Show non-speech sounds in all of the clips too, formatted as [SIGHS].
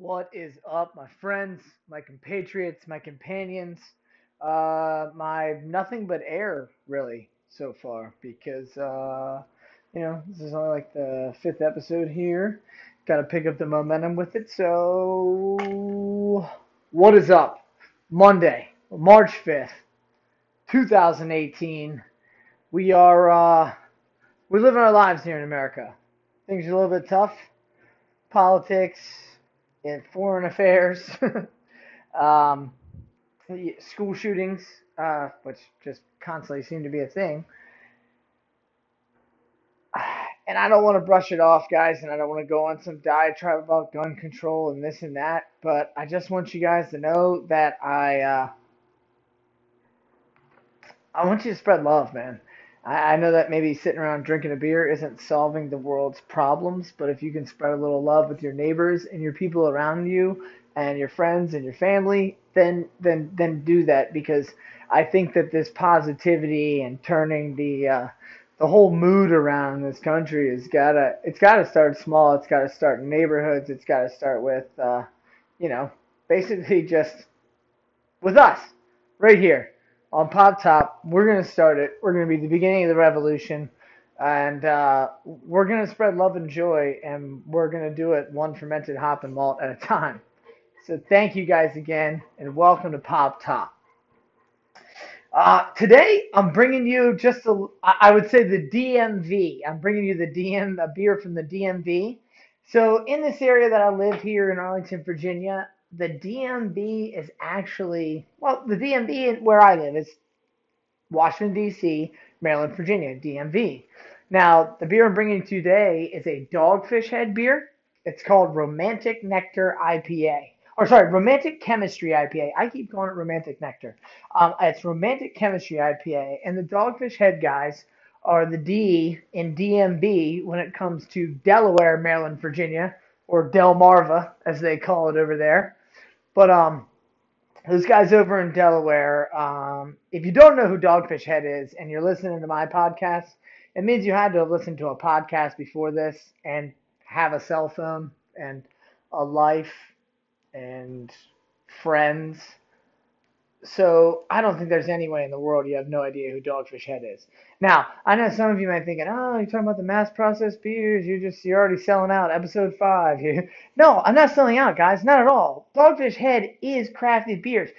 What is up, my friends, my compatriots, my companions, uh, my nothing but air, really, so far, because, uh, you know, this is only like the fifth episode here. Got to pick up the momentum with it. So, what is up? Monday, March 5th, 2018. We are, uh, we're living our lives here in America. Things are a little bit tough. Politics, in foreign affairs, [LAUGHS] um, school shootings, uh, which just constantly seem to be a thing. [SIGHS] And I don't want to brush it off, guys, and I don't want to go on some diatribe about gun control and this and that, but I just want you guys to know that I, uh, I want you to spread love, man. I, I know that maybe sitting around drinking a beer isn't solving the world's problems, but if you can spread a little love with your neighbors and your people around you and your friends and your family, then then then do that because I think that this positivity and turning the uh, the whole mood around in this country has gotta it's gotta start small. It's gotta start in neighborhoods. It's gotta start with uh, you know basically just with us right here on Pop Top. We're gonna start it. We're gonna be the beginning of the revolution, and uh, we're gonna spread love and joy, and we're gonna do it one fermented hop and malt at a time. So thank you guys again, and welcome to Pop Top. Uh, today I'm bringing you just a, I would say the DMV. I'm bringing you the DM, a beer from the DMV. So in this area that I live here in Arlington, Virginia, the DMV is actually well, the DMV where I live is Washington D.C., Maryland, Virginia, DMV. Now, the beer I'm bringing today is a Dogfish Head beer. It's called Romantic Nectar IPA. Or sorry, Romantic Chemistry IPA. I keep calling it Romantic Nectar. Um, it's Romantic Chemistry IPA, and the Dogfish Head guys are the D in DMV when it comes to Delaware, Maryland, Virginia, or Delmarva as they call it over there. But um, those guys over in Delaware, um, if you don't know who Dogfish Head is and you're listening to my podcast, it means you had to have listened to a podcast before this and have a cell phone and a life and friends so I don't think there's any way in the world you have no idea who Dogfish Head is. Now, I know some of you might be thinking, oh, you're talking about the mass processed beers. You're just you're already selling out. Episode five. [LAUGHS] no, I'm not selling out, guys. Not at all. Dogfish Head is crafted beers.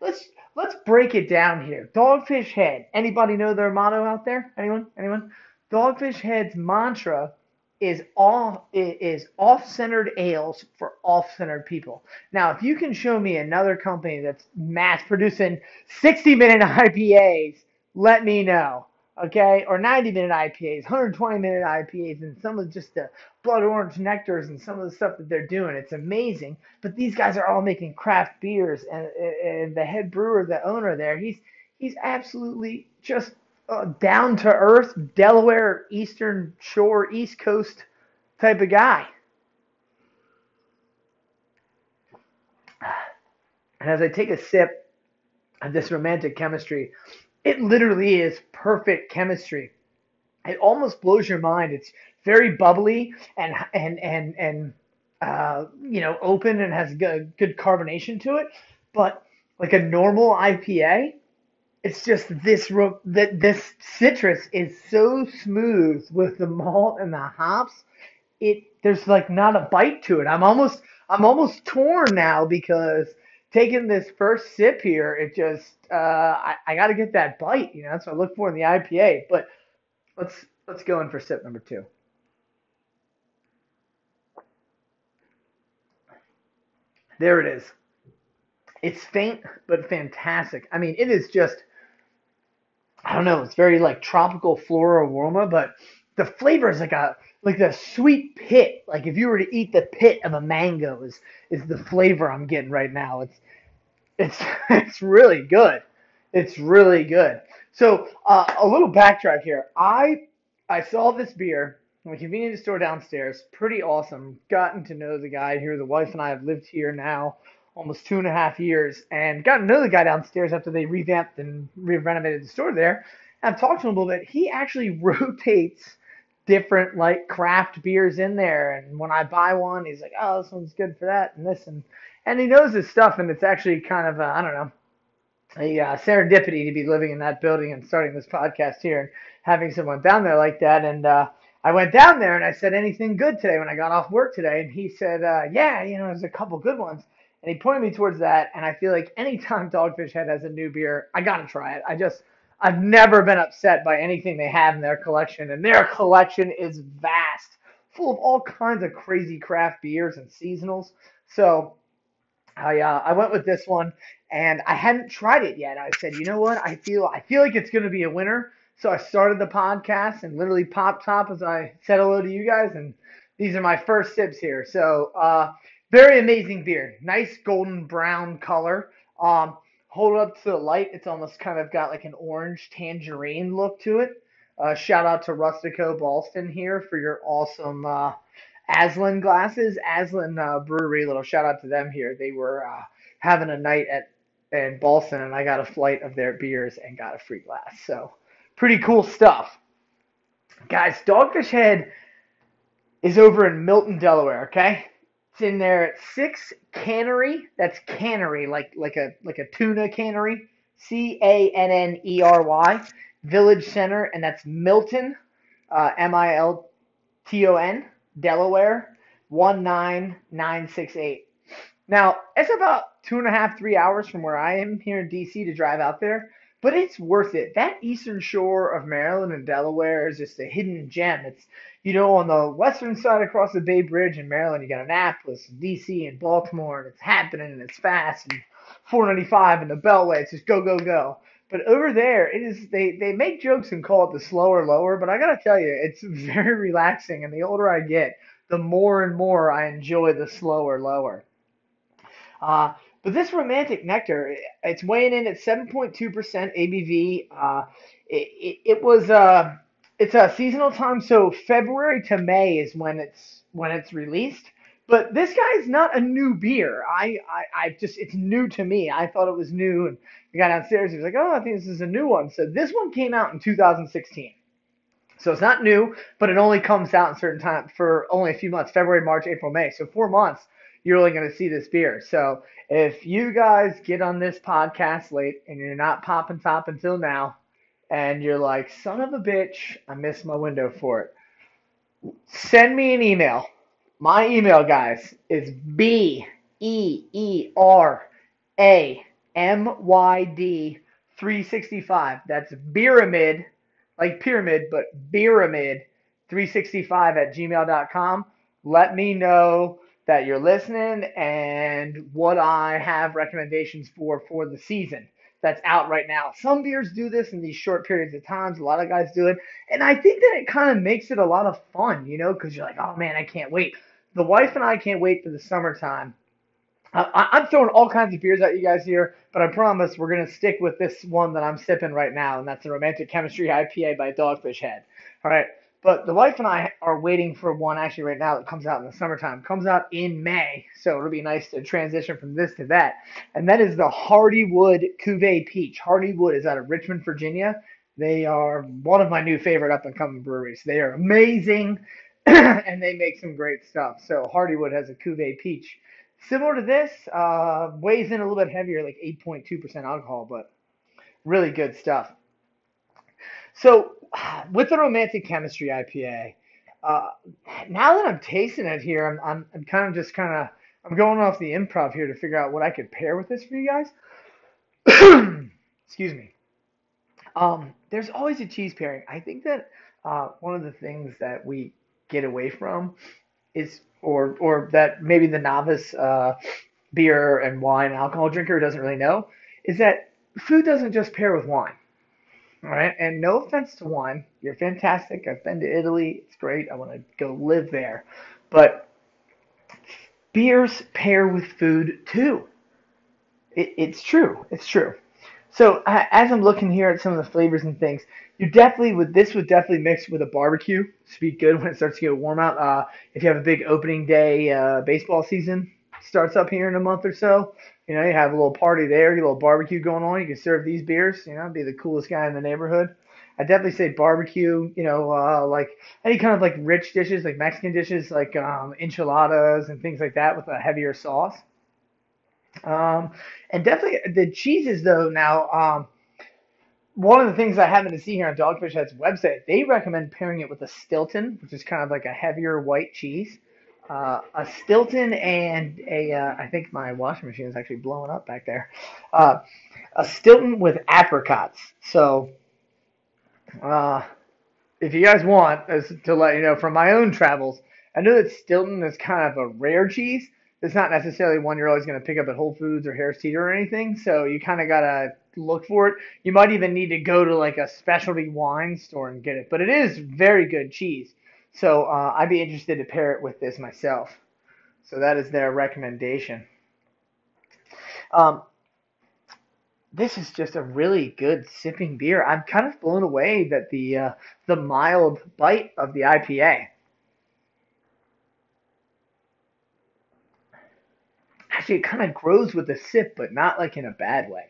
Let's let's break it down here. Dogfish Head. Anybody know their motto out there? Anyone? Anyone? Dogfish Head's mantra is all is off-centered ales for off-centered people. Now, if you can show me another company that's mass producing 60-minute [LAUGHS] IPAs, let me know. Okay, or 90-minute IPAs, 120-minute IPAs, and some of just the blood orange nectars and some of the stuff that they're doing. It's amazing. But these guys are all making craft beers, and and the head brewer, the owner there, he's he's absolutely just uh, down to earth, Delaware, Eastern Shore, East Coast type of guy. And as I take a sip of this romantic chemistry, it literally is perfect chemistry. It almost blows your mind. It's very bubbly and and and and uh, you know open and has good, good carbonation to it. But like a normal IPA, it's just this that this citrus is so smooth with the malt and the hops. It there's like not a bite to it. I'm almost I'm almost torn now because taking this first sip here, it just uh, I, I got to get that bite. You know, that's what I look for in the IPA. But let's let's go in for sip number two. There it is. It's faint but fantastic. I mean, it is just I don't know, it's very like tropical floral aroma, but the flavor is like a like the sweet pit. Like if you were to eat the pit of a mango is is the flavor I'm getting right now. It's it's [LAUGHS] it's really good. It's really good. So uh, a little backtrack here. I I saw this beer in a convenience store downstairs. Pretty awesome. Gotten to know the guy here. The wife and I have lived here now almost two and a half years and got another guy downstairs after they revamped and re- renovated the store there. And I've talked to him a little bit. He actually [LAUGHS] rotates different like craft beers in there. And when I buy one, he's like, "Oh, this one's good for that and this and and he knows his stuff. And it's actually kind of I don't know a uh, serendipity to be living in that building and starting this podcast here and having someone down there like that. And uh, I went down there and I said, "Anything good today?" When I got off work today, and he said, uh, "Yeah, you know, there's a couple good ones." And he pointed me towards that, and I feel like anytime [LAUGHS] Dogfish Head has a new beer, I gotta try it. I just I've never been upset by anything they have in their collection, and their collection is vast, full of all kinds of crazy craft beers and seasonals. So I uh, I went with this one, and I hadn't tried it yet. I said, you know what? I feel I feel like it's going to be a winner. So I started the podcast and literally popped top as I said hello to you guys, and these are my first sips here. So uh, very amazing beer, nice golden brown color. Um, hold up to the light, it's almost kind of got like an orange tangerine look to it. Uh, shout out to Rustico Ballston here for your awesome uh, Aslan glasses. Aslan uh, Brewery, little shout out to them here. They were uh, having a night at in Ballston, and I got a flight of their beers and got a free glass. So pretty cool stuff, guys. Dogfish Head is over in Milton, Delaware. Okay, it's in there at Six Cannery. That's cannery, like like a like a tuna cannery. C A N N E R Y. Village Center, and that's Milton, uh, M I L T O N, Delaware, 19968. Now, it's about two and a half, three hours from where I am here in DC to drive out there, but it's worth it. That eastern shore of Maryland and Delaware is just a hidden gem. It's, you know, on the western side across the Bay Bridge in Maryland, you got Annapolis, and DC, and Baltimore, and it's happening and it's fast, and 495 and the Beltway. It's just go, go, go. But over there, it is they they make jokes and call it the slower lower, but I gotta tell you, it's [LAUGHS] very relaxing. And the older I get, the more and more I enjoy the slower lower. Uh, but this romantic nectar, it's weighing in at 7.2% ABV. Uh, it, it, it was uh, it's a seasonal time, so February to May is when it's when it's released. But this guy's not a new beer. I, I, I just it's new to me. I thought it was new, and the guy downstairs he was like, "Oh, I think this is a new one." So this one came out in 2016. So it's not new, but it only comes out in certain time for only a few months: February, March, April, May. So four months, you're only going to see this beer. So if you guys get on this podcast late and you're not popping top until now, and you're like, "Son of a bitch, I missed my window for it," send me an email my email, guys, is B E E R A M Y D 365. That's pyramid, like pyramid, but beeramid 365 at gmail.com. Let me know that you're listening and what I have recommendations for for the season that's out right now. Some beers do this in these short periods of times. A lot of guys do it. And I think that it kind of makes it a lot of fun, you know, because you're like, oh man, I can't wait the wife and I can't wait for the summertime. I, I'm throwing all kinds of beers at you guys here, but I promise we're gonna stick with this one that I'm sipping right now, and that's the Romantic Chemistry IPA by Dogfish Head. All right, but the wife and I are waiting for one actually right now that comes out in the summertime. Comes out in May, so it'll be nice to transition from this to that. And that is the Hardywood Cuvée Peach. Hardywood is out of Richmond, Virginia. They are one of my new favorite up and coming breweries. They are amazing. [CLEARS THROAT] and they make some great stuff. So Hardywood has a Cuvée Peach. Similar to this, uh, weighs in a little bit heavier, like 8.2% alcohol, but really good stuff. So [SIGHS] with the Romantic Chemistry IPA, uh, now that I'm tasting it here, I'm, I'm, I'm kind of just kind of, I'm going off the improv here to figure out what I could pair with this for you guys. [CLEARS THROAT] Excuse me. Um, there's always a cheese pairing. I think that uh, one of the things that we get away from is or or that maybe the novice uh, beer and wine alcohol drinker doesn't really know is that food doesn't just pair with wine. All right, and no offense to wine, you're fantastic. I've been to Italy; it's great. I want to go live there, but beers pair with food too. It, it's true. It's true. So as I'm looking here at some of the flavors and things, you definitely would this would definitely mix with a barbecue. Speak good when it starts to get warm out. Uh, if you have a big opening day uh, baseball season starts up here in a month or so, you know you have a little party there, you a little barbecue going on. You can serve these beers. You know, be the coolest guy in the neighborhood. I definitely say barbecue. You know, uh, like any kind of like rich dishes, like Mexican dishes, like um, enchiladas and things like that with a heavier sauce. Um, and definitely the cheeses though. Now, um, one of the things I happen to see here on Dogfish Head's website, they recommend pairing it with a Stilton, which is kind of like a heavier white cheese. Uh, a Stilton and a, uh, I think my washing machine is actually blowing up back there. Uh, a Stilton with apricots. So, uh, if you guys want, as to let you know from my own travels, I know that Stilton is kind of a rare cheese. It's not necessarily one you're always going to pick up at Whole Foods or Harris Teeter or anything. So you kind of gotta look for it. You might even need to go to like a specialty wine store and get it. But it is very good cheese. So uh, I'd be interested to pair it with this myself. So that is their recommendation. Um, this is just a really good sipping beer. I'm kind of blown away that the uh, the mild bite of the IPA. Actually, it kind of grows with the sip, but not like in a bad way.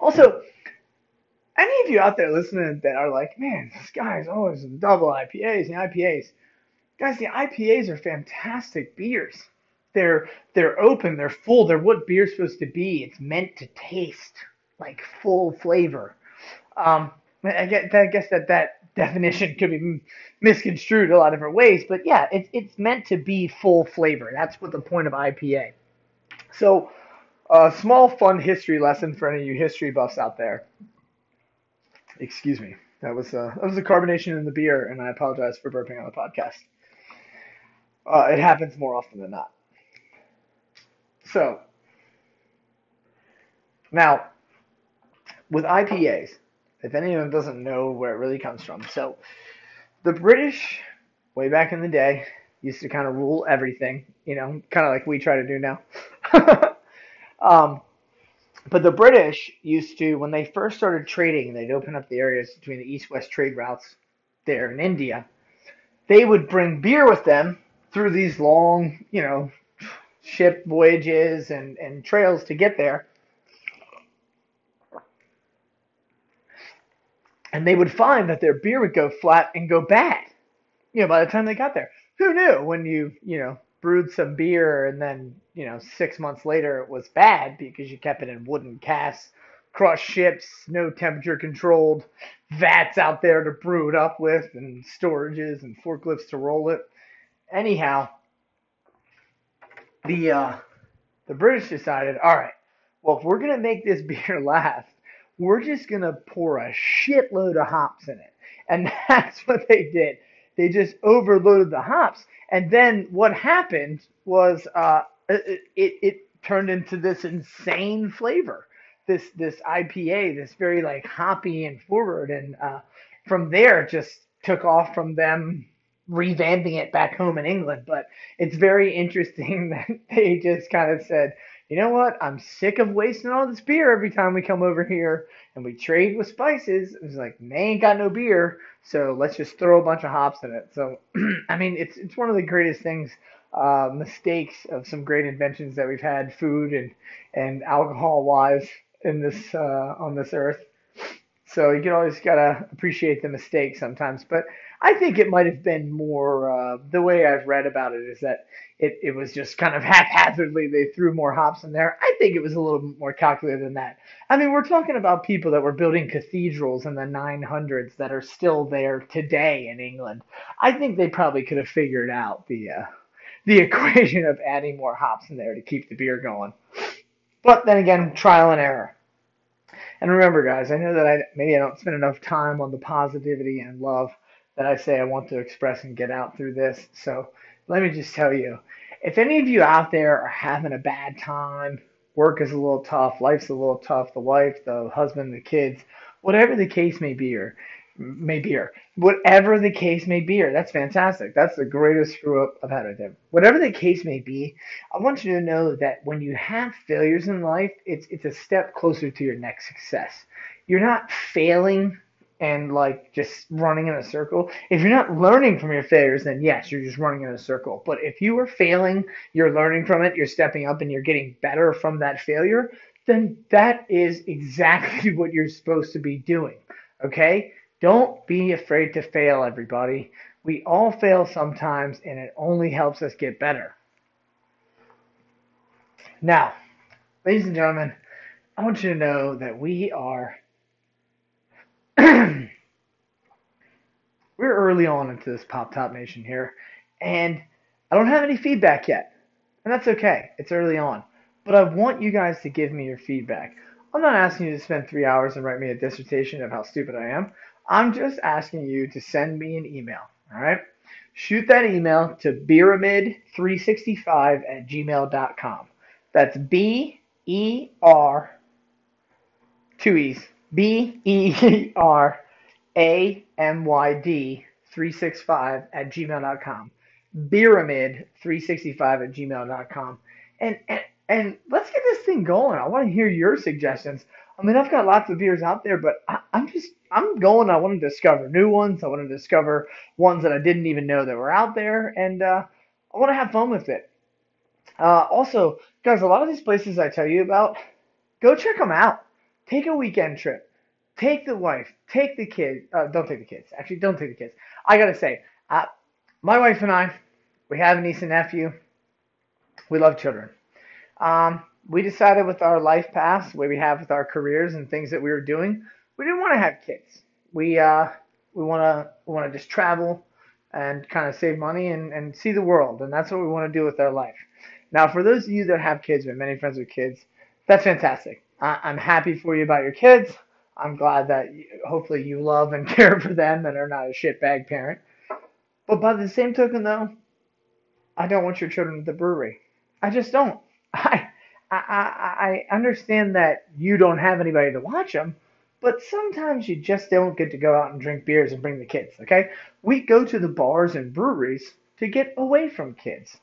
Also, any of you out there listening that are like, man, this guy's always in double IPAs and IPAs. Guys, the IPAs are fantastic beers. They're they're open, they're full, they're what beer's supposed to be. It's meant to taste like full flavor. Um, I guess, I guess that that [LAUGHS] definition could be misconstrued a lot of different ways, but yeah, it's it's meant to be full flavor. That's what the point of IPA. So, a small fun history lesson for any of you history buffs out there. Excuse me. That was uh, that was the carbonation in the beer, and I apologize for burping on the podcast. Uh, it happens more often than not. So now with IPAs, if anyone doesn't know where it really comes from, so the British, way back in the day, used to kind of rule everything. You know, kind of like we try to do now. [LAUGHS] um, but the British used to, when they first started trading, they'd open up the areas between the east-west trade routes there in India. They would bring beer with them through these long, you know, ship voyages and, and trails to get there. And they would find that their beer would go flat and go bad. You know, by the time they got there. Who knew when you, you know, brewed some beer and then, you know, six months later it was bad because you kept it in wooden casks, crushed ships, no temperature controlled, vats out there to brew it up with, and storages and forklifts to roll it. Anyhow, the uh, the British decided, all right, well, if we're gonna make this [LAUGHS] beer last, we're just gonna pour a shitload of hops in it, and [LAUGHS] that's what they did. They just overloaded the hops, and then what happened was uh, it, it, it turned into this insane flavor. This this IPA, this very like hoppy and forward, and uh, from there just took off from them revamping it back home in England. But it's very interesting [LAUGHS] that they just kind of said, you know what? I'm sick of wasting all this beer every time we come over here and we trade with spices. It's like they ain't got no beer, so let's just throw a bunch of hops in it. So [CLEARS THROAT] I mean, it's it's one of the greatest things, uh, mistakes of some great inventions that we've had, food and and alcohol wise in this uh, on this earth. So you can always gotta appreciate the mistakes sometimes, but I think it might have been more uh, the way I've read about it is that it, it was just kind of [LAUGHS] haphazardly they threw more hops in there. I think it was a little more calculated than that. I mean, we're talking about people that were building cathedrals in the 900s that are still there today in England. I think they probably could have figured out the uh, the [LAUGHS] equation of adding more hops in there to keep the beer going. But then again, trial and error. And remember, guys, I know that I maybe I don't spend enough time on the positivity and love that I say I want to express and get out through this. So let me just tell you if any of you out there are having a bad time, work is a little tough, life's a little tough, the wife, the husband, the kids, whatever the case may be, or may be, or whatever the case may be, or that's fantastic. That's the greatest screw up I've had right there. Whatever the case may be, I want you to know that when you have failures in life, it's it's a step closer to your next success. You're not failing and like just running in a circle. If you're not learning from your failures, then yes, you're just running in a circle. But if you are failing, you're learning from it, you're stepping up, and you're getting better from that failure, then that is exactly [LAUGHS] what you're supposed to be doing. Okay? Don't be afraid to fail, everybody. We all fail sometimes, and it only helps us get better. Now, ladies and gentlemen, I want you to know that we are [CLEARS THROAT] we're early on into this Pop Top Nation here, and I don't have any feedback yet, and that's okay. It's early on, but I want you guys to give me your feedback. I'm not asking you to spend three hours and write me a dissertation of how stupid I am. I'm just asking you to send me an email. All right? Shoot that email to beeramid365 at gmail.com. That's B E R, two E's, B E R A M Y D 365 at gmail.com. Beeramid365 at gmail.com. And, and, and let's get this thing going. I want to hear your suggestions. I mean, I've got lots of beers out there, but I, I'm just, I'm going. I want to discover new ones. I want to discover ones that I didn't even know that were out there. And uh, I want to have fun with it. Uh, also, guys, a lot of these places I tell you about, go check them out. Take a weekend trip. Take the wife. Take the kids. Uh, don't take the kids. Actually, don't take the kids. I gotta say, uh, my wife and I, we have a niece and nephew. We love children. Um, we decided with our life paths, the way we have with our careers and things that we were doing, we didn't want to have kids. We uh, we want to we want to just travel and kind of save money and, and see the world, and that's what we want to do with our life. Now, for those of you that have kids, or many friends with kids, that's fantastic. I, I'm happy for you about your kids. I'm glad that you, hopefully you love and [LAUGHS] care for them and are not a shitbag parent. But by the same token, though, I don't want your children at the brewery. I just don't. [LAUGHS] I, I, I understand that you don't have anybody to watch them, but sometimes you just don't get to go out and drink beers and bring the kids, okay? We go to the bars and breweries to get away from kids.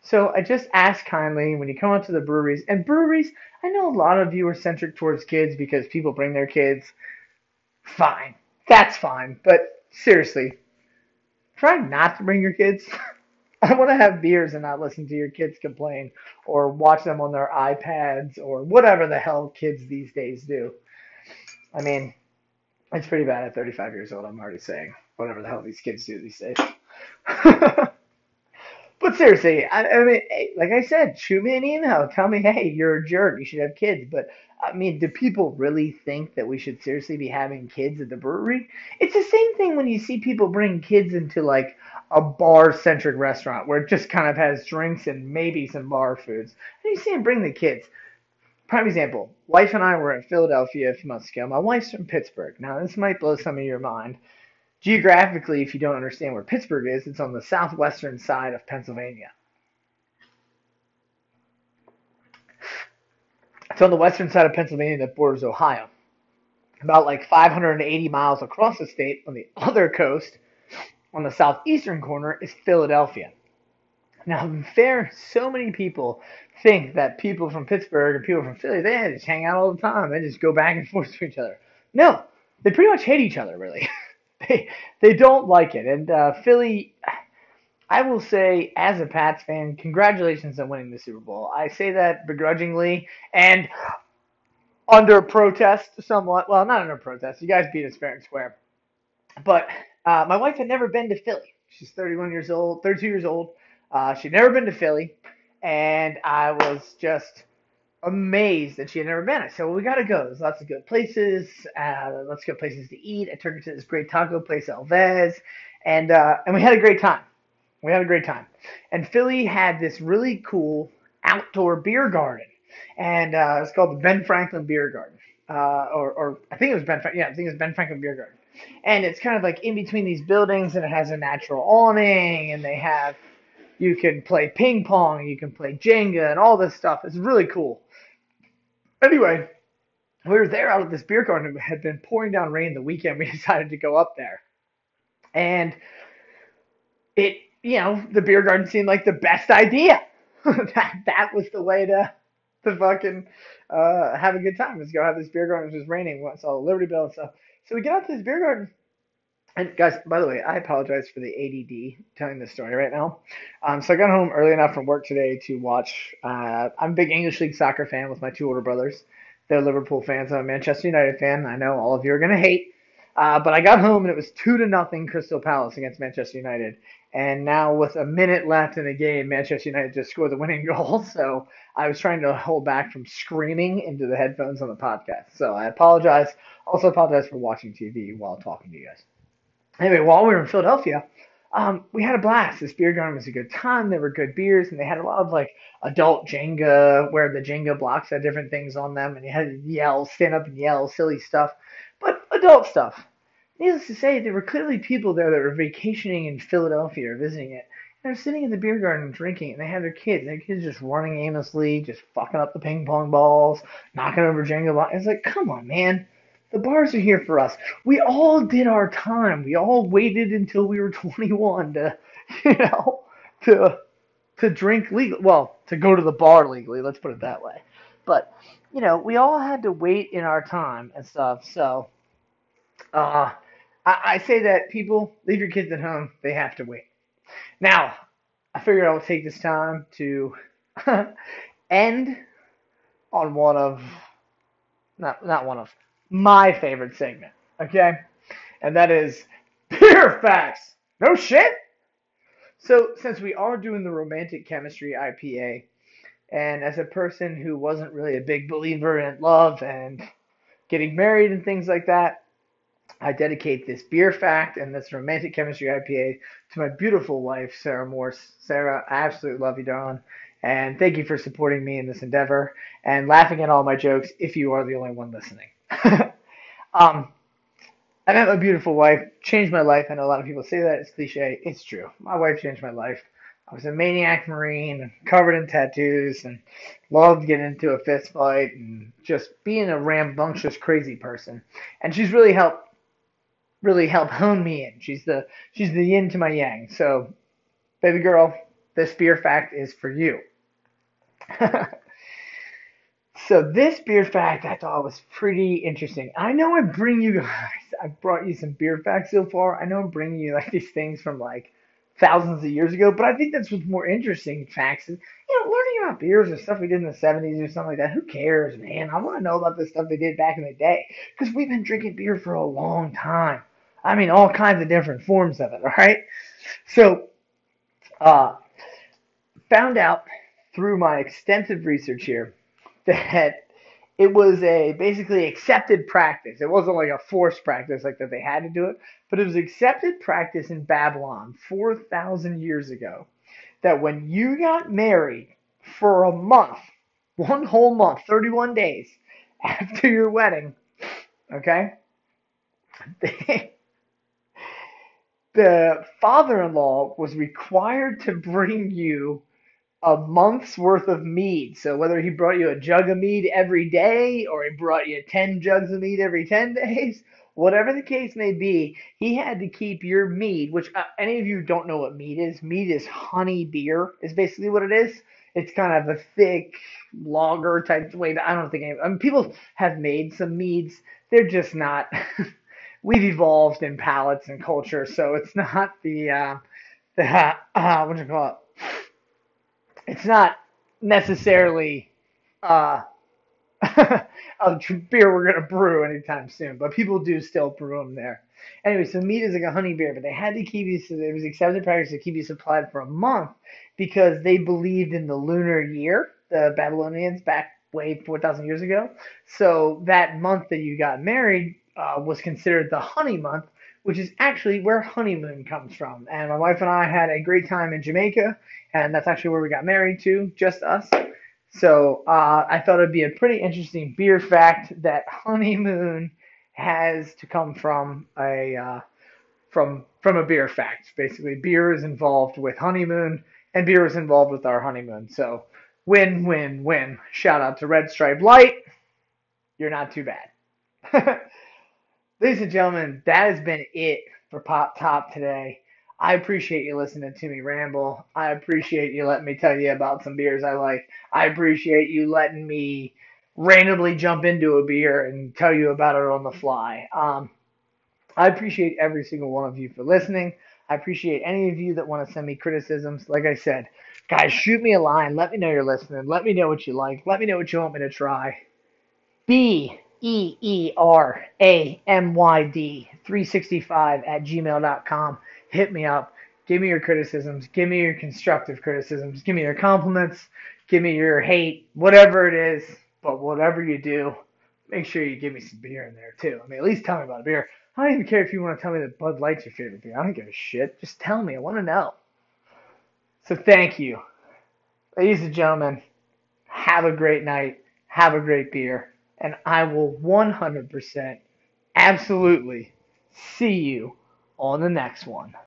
So I just ask kindly when you come out to the breweries, and breweries, I know a lot of you are centric towards kids because people bring their kids. Fine. That's fine. But seriously, try not to bring your kids. [LAUGHS] [LAUGHS] I want to have beers and not listen to your kids complain or watch them on their iPads or whatever the hell kids these days do. I mean, it's pretty bad at 35 years old, I'm already saying. Whatever the hell these kids do these days. [LAUGHS] but seriously, I, I mean, like I said, shoot me an email. Tell me, hey, you're a jerk. You should have kids. But I mean, do people really think that we should seriously be having kids at the brewery? It's the same thing when you see people bring kids into like a bar centric restaurant where it just kind of has drinks and maybe some bar foods. And you see them bring the kids. Prime example, wife and I were in Philadelphia a few months ago. My wife's from Pittsburgh. Now, this might blow some of your mind. Geographically, if you don't understand where Pittsburgh is, it's on the southwestern side of Pennsylvania. It's on the western side of Pennsylvania that borders Ohio. About like 580 miles across the state on the other coast on the southeastern corner is Philadelphia. Now, there, so many people think that people from Pittsburgh and people from Philly, they just hang out all the time. They just go back and forth to each other. No, they pretty much hate each other, really. [LAUGHS] they, they don't like it. And uh, Philly, I will say, as a Pats fan, congratulations on winning the Super Bowl. I say that begrudgingly and under protest somewhat. Well, not under protest. You guys beat us fair and square. But uh, my wife had never been to Philly. She's 31 years old, 32 years old. Uh, she'd never been to Philly, and I was just amazed that she had never been. I said, "Well, we gotta go. There's lots of good places. Uh, let's go places to eat." I took her to this great taco place, El Vez, and uh, and we had a great time. We had a great time. And Philly had this really cool outdoor beer garden, and uh, it's called the Ben Franklin Beer Garden, uh, or or I think it was Ben. Fra- yeah, I think it was Ben Franklin Beer Garden and it's kind of like in between these buildings and it has a natural awning and they have you can play ping pong you can play jenga and all this stuff. It's really cool. Anyway we were there out of this beer garden it had been pouring down rain the weekend we [LAUGHS] decided to go up there. And it you know the beer garden seemed like the best idea. [LAUGHS] That, that was the way to to fucking uh, have a good time was go have this beer garden it was raining once all the Liberty Bell and stuff so we get out to this beer garden. And guys, by the way, I apologize for the ADD telling this story right now. Um, so I got home early enough from work today to watch. Uh, I'm a big English League soccer fan with my two older brothers. They're Liverpool fans. I'm a Manchester United fan. I know all of you are going to hate. Uh, but I got home and it was two to nothing Crystal Palace against Manchester United. And now with a minute left in the game, Manchester United just scored the winning goal. [LAUGHS] So I was trying to hold back from screaming into the headphones on the podcast. So I apologize. Also apologize for watching TV while talking to you guys. Anyway, while we were in Philadelphia, um, we had a blast. This beer garden was a good time. There were good beers, and they had a lot of like adult Jenga, where the Jenga blocks had different things on them, and you had to yell, stand up and yell, silly stuff, but adult stuff. Needless to say, there were clearly people there that were vacationing in Philadelphia or visiting it. And they're sitting in the beer garden drinking, and they have their kids. Their kids just running aimlessly, just fucking up the ping pong balls, knocking over Jenga blocks. It's like, come on, man the bars are here for us. We all did our time. We all waited until we were [LAUGHS] 21 to, you know, to to drink legally. Well, to go to the bar legally. Let's put it that way. But you know, we all had to wait in our time and stuff. So, uh, I, I say that people leave your kids at home. They have to wait. Now, I figured I would take this time to [LAUGHS] end on one of not not one of my favorite segment, okay? And that is pure facts. No shit. So, since we are doing the romantic chemistry IPA, and as a person who wasn't really a big believer in love and getting married and things like that, I dedicate this beer fact and this romantic chemistry IPA to my beautiful wife, Sarah Morse. Sarah, I absolutely love you, darling. And thank you for supporting me in this endeavor and laughing at all my jokes if you are the only one listening. [LAUGHS] um, I met my beautiful wife, changed my life. I know a lot of people say that it's cliche. It's true. My wife changed my life. I was a maniac marine, covered in tattoos, and loved getting into a fist fight and just being a rambunctious, crazy person. And she's really helped, really helped hone me in. She's the she's the yin to my yang. So, baby girl, this beer fact is for you. [LAUGHS] So this beer fact I thought was pretty interesting. I know I bring you guys, I've brought you some beer facts so far. I know I'm bringing you like these things from like thousands of years ago, but I think that's what's more interesting facts is, you know, learning about beers or stuff we did in the 70s or something like that. Who cares, man? I want to know about the stuff they did back in the day because we've been drinking beer for a long time. I mean, all kinds of different forms of it, all right? So, uh, found out through my extensive research here that it was a basically accepted practice. It wasn't like a forced practice, like that they had to do it, but it was accepted practice in Babylon 4,000 years ago that when you got married for a month, one whole month, 31 days [LAUGHS] after your wedding, okay, they, [LAUGHS] the father in law was required to bring you a month's worth of mead. So whether he brought you a jug of mead every day or he brought you 10 jugs of mead every [LAUGHS] 10 days, whatever the case may be, he had to keep your mead, which uh, any of you don't know what mead is. Mead is honey beer, is basically what it is. It's kind of a thick lager type way. I don't think I mean, people have made some meads. They're just not. [LAUGHS] we've evolved in palates and culture, so it's not the uh, the uh, what do you call it? It's not necessarily uh, [LAUGHS] a beer we're gonna brew anytime soon, but people do still brew them there. Anyway, so meat is like a honey beer, but they had to keep you. So it was accepted practice to keep you supplied for a month because they believed in the lunar year, the Babylonians back way four thousand years ago. So that month that you got married uh, was considered the honey month, which is actually where honeymoon comes from. And my wife and I had a great time in Jamaica, and that's actually where we got married to, just us. So uh, I thought it'd be a pretty interesting beer fact that honeymoon has to come from a uh, from from a beer fact. Basically, beer is involved with honeymoon, and beer is involved with our honeymoon. So win, win, win. Shout out to Red Stripe Light. You're not too bad. [LAUGHS] ladies and gentlemen, that has been it for Pop Top today. I appreciate you listening to me ramble. I appreciate you letting me tell you about some beers I like. I appreciate you letting me randomly jump into a beer and tell you about it on the fly. Um, I appreciate every single one of you for listening. I appreciate any of you that want to send me criticisms. Like I said, guys, shoot me a line. Let me know you're listening. Let me know what you like. Let me know what you want me to try. Be E E R A M Y D 365 at gmail.com. Hit me up. Give me your criticisms. Give me your constructive criticisms. Give me your compliments. Give me your hate. Whatever it is. But whatever you do, make sure you give me some beer in there too. I mean, at least tell me about a beer. I don't even care if you want to tell me that Bud Light's your favorite beer. I don't give a shit. Just tell me. I want to know. So thank you. Ladies and gentlemen, have a great night. Have a great beer. And I will 100% absolutely see you on the next one.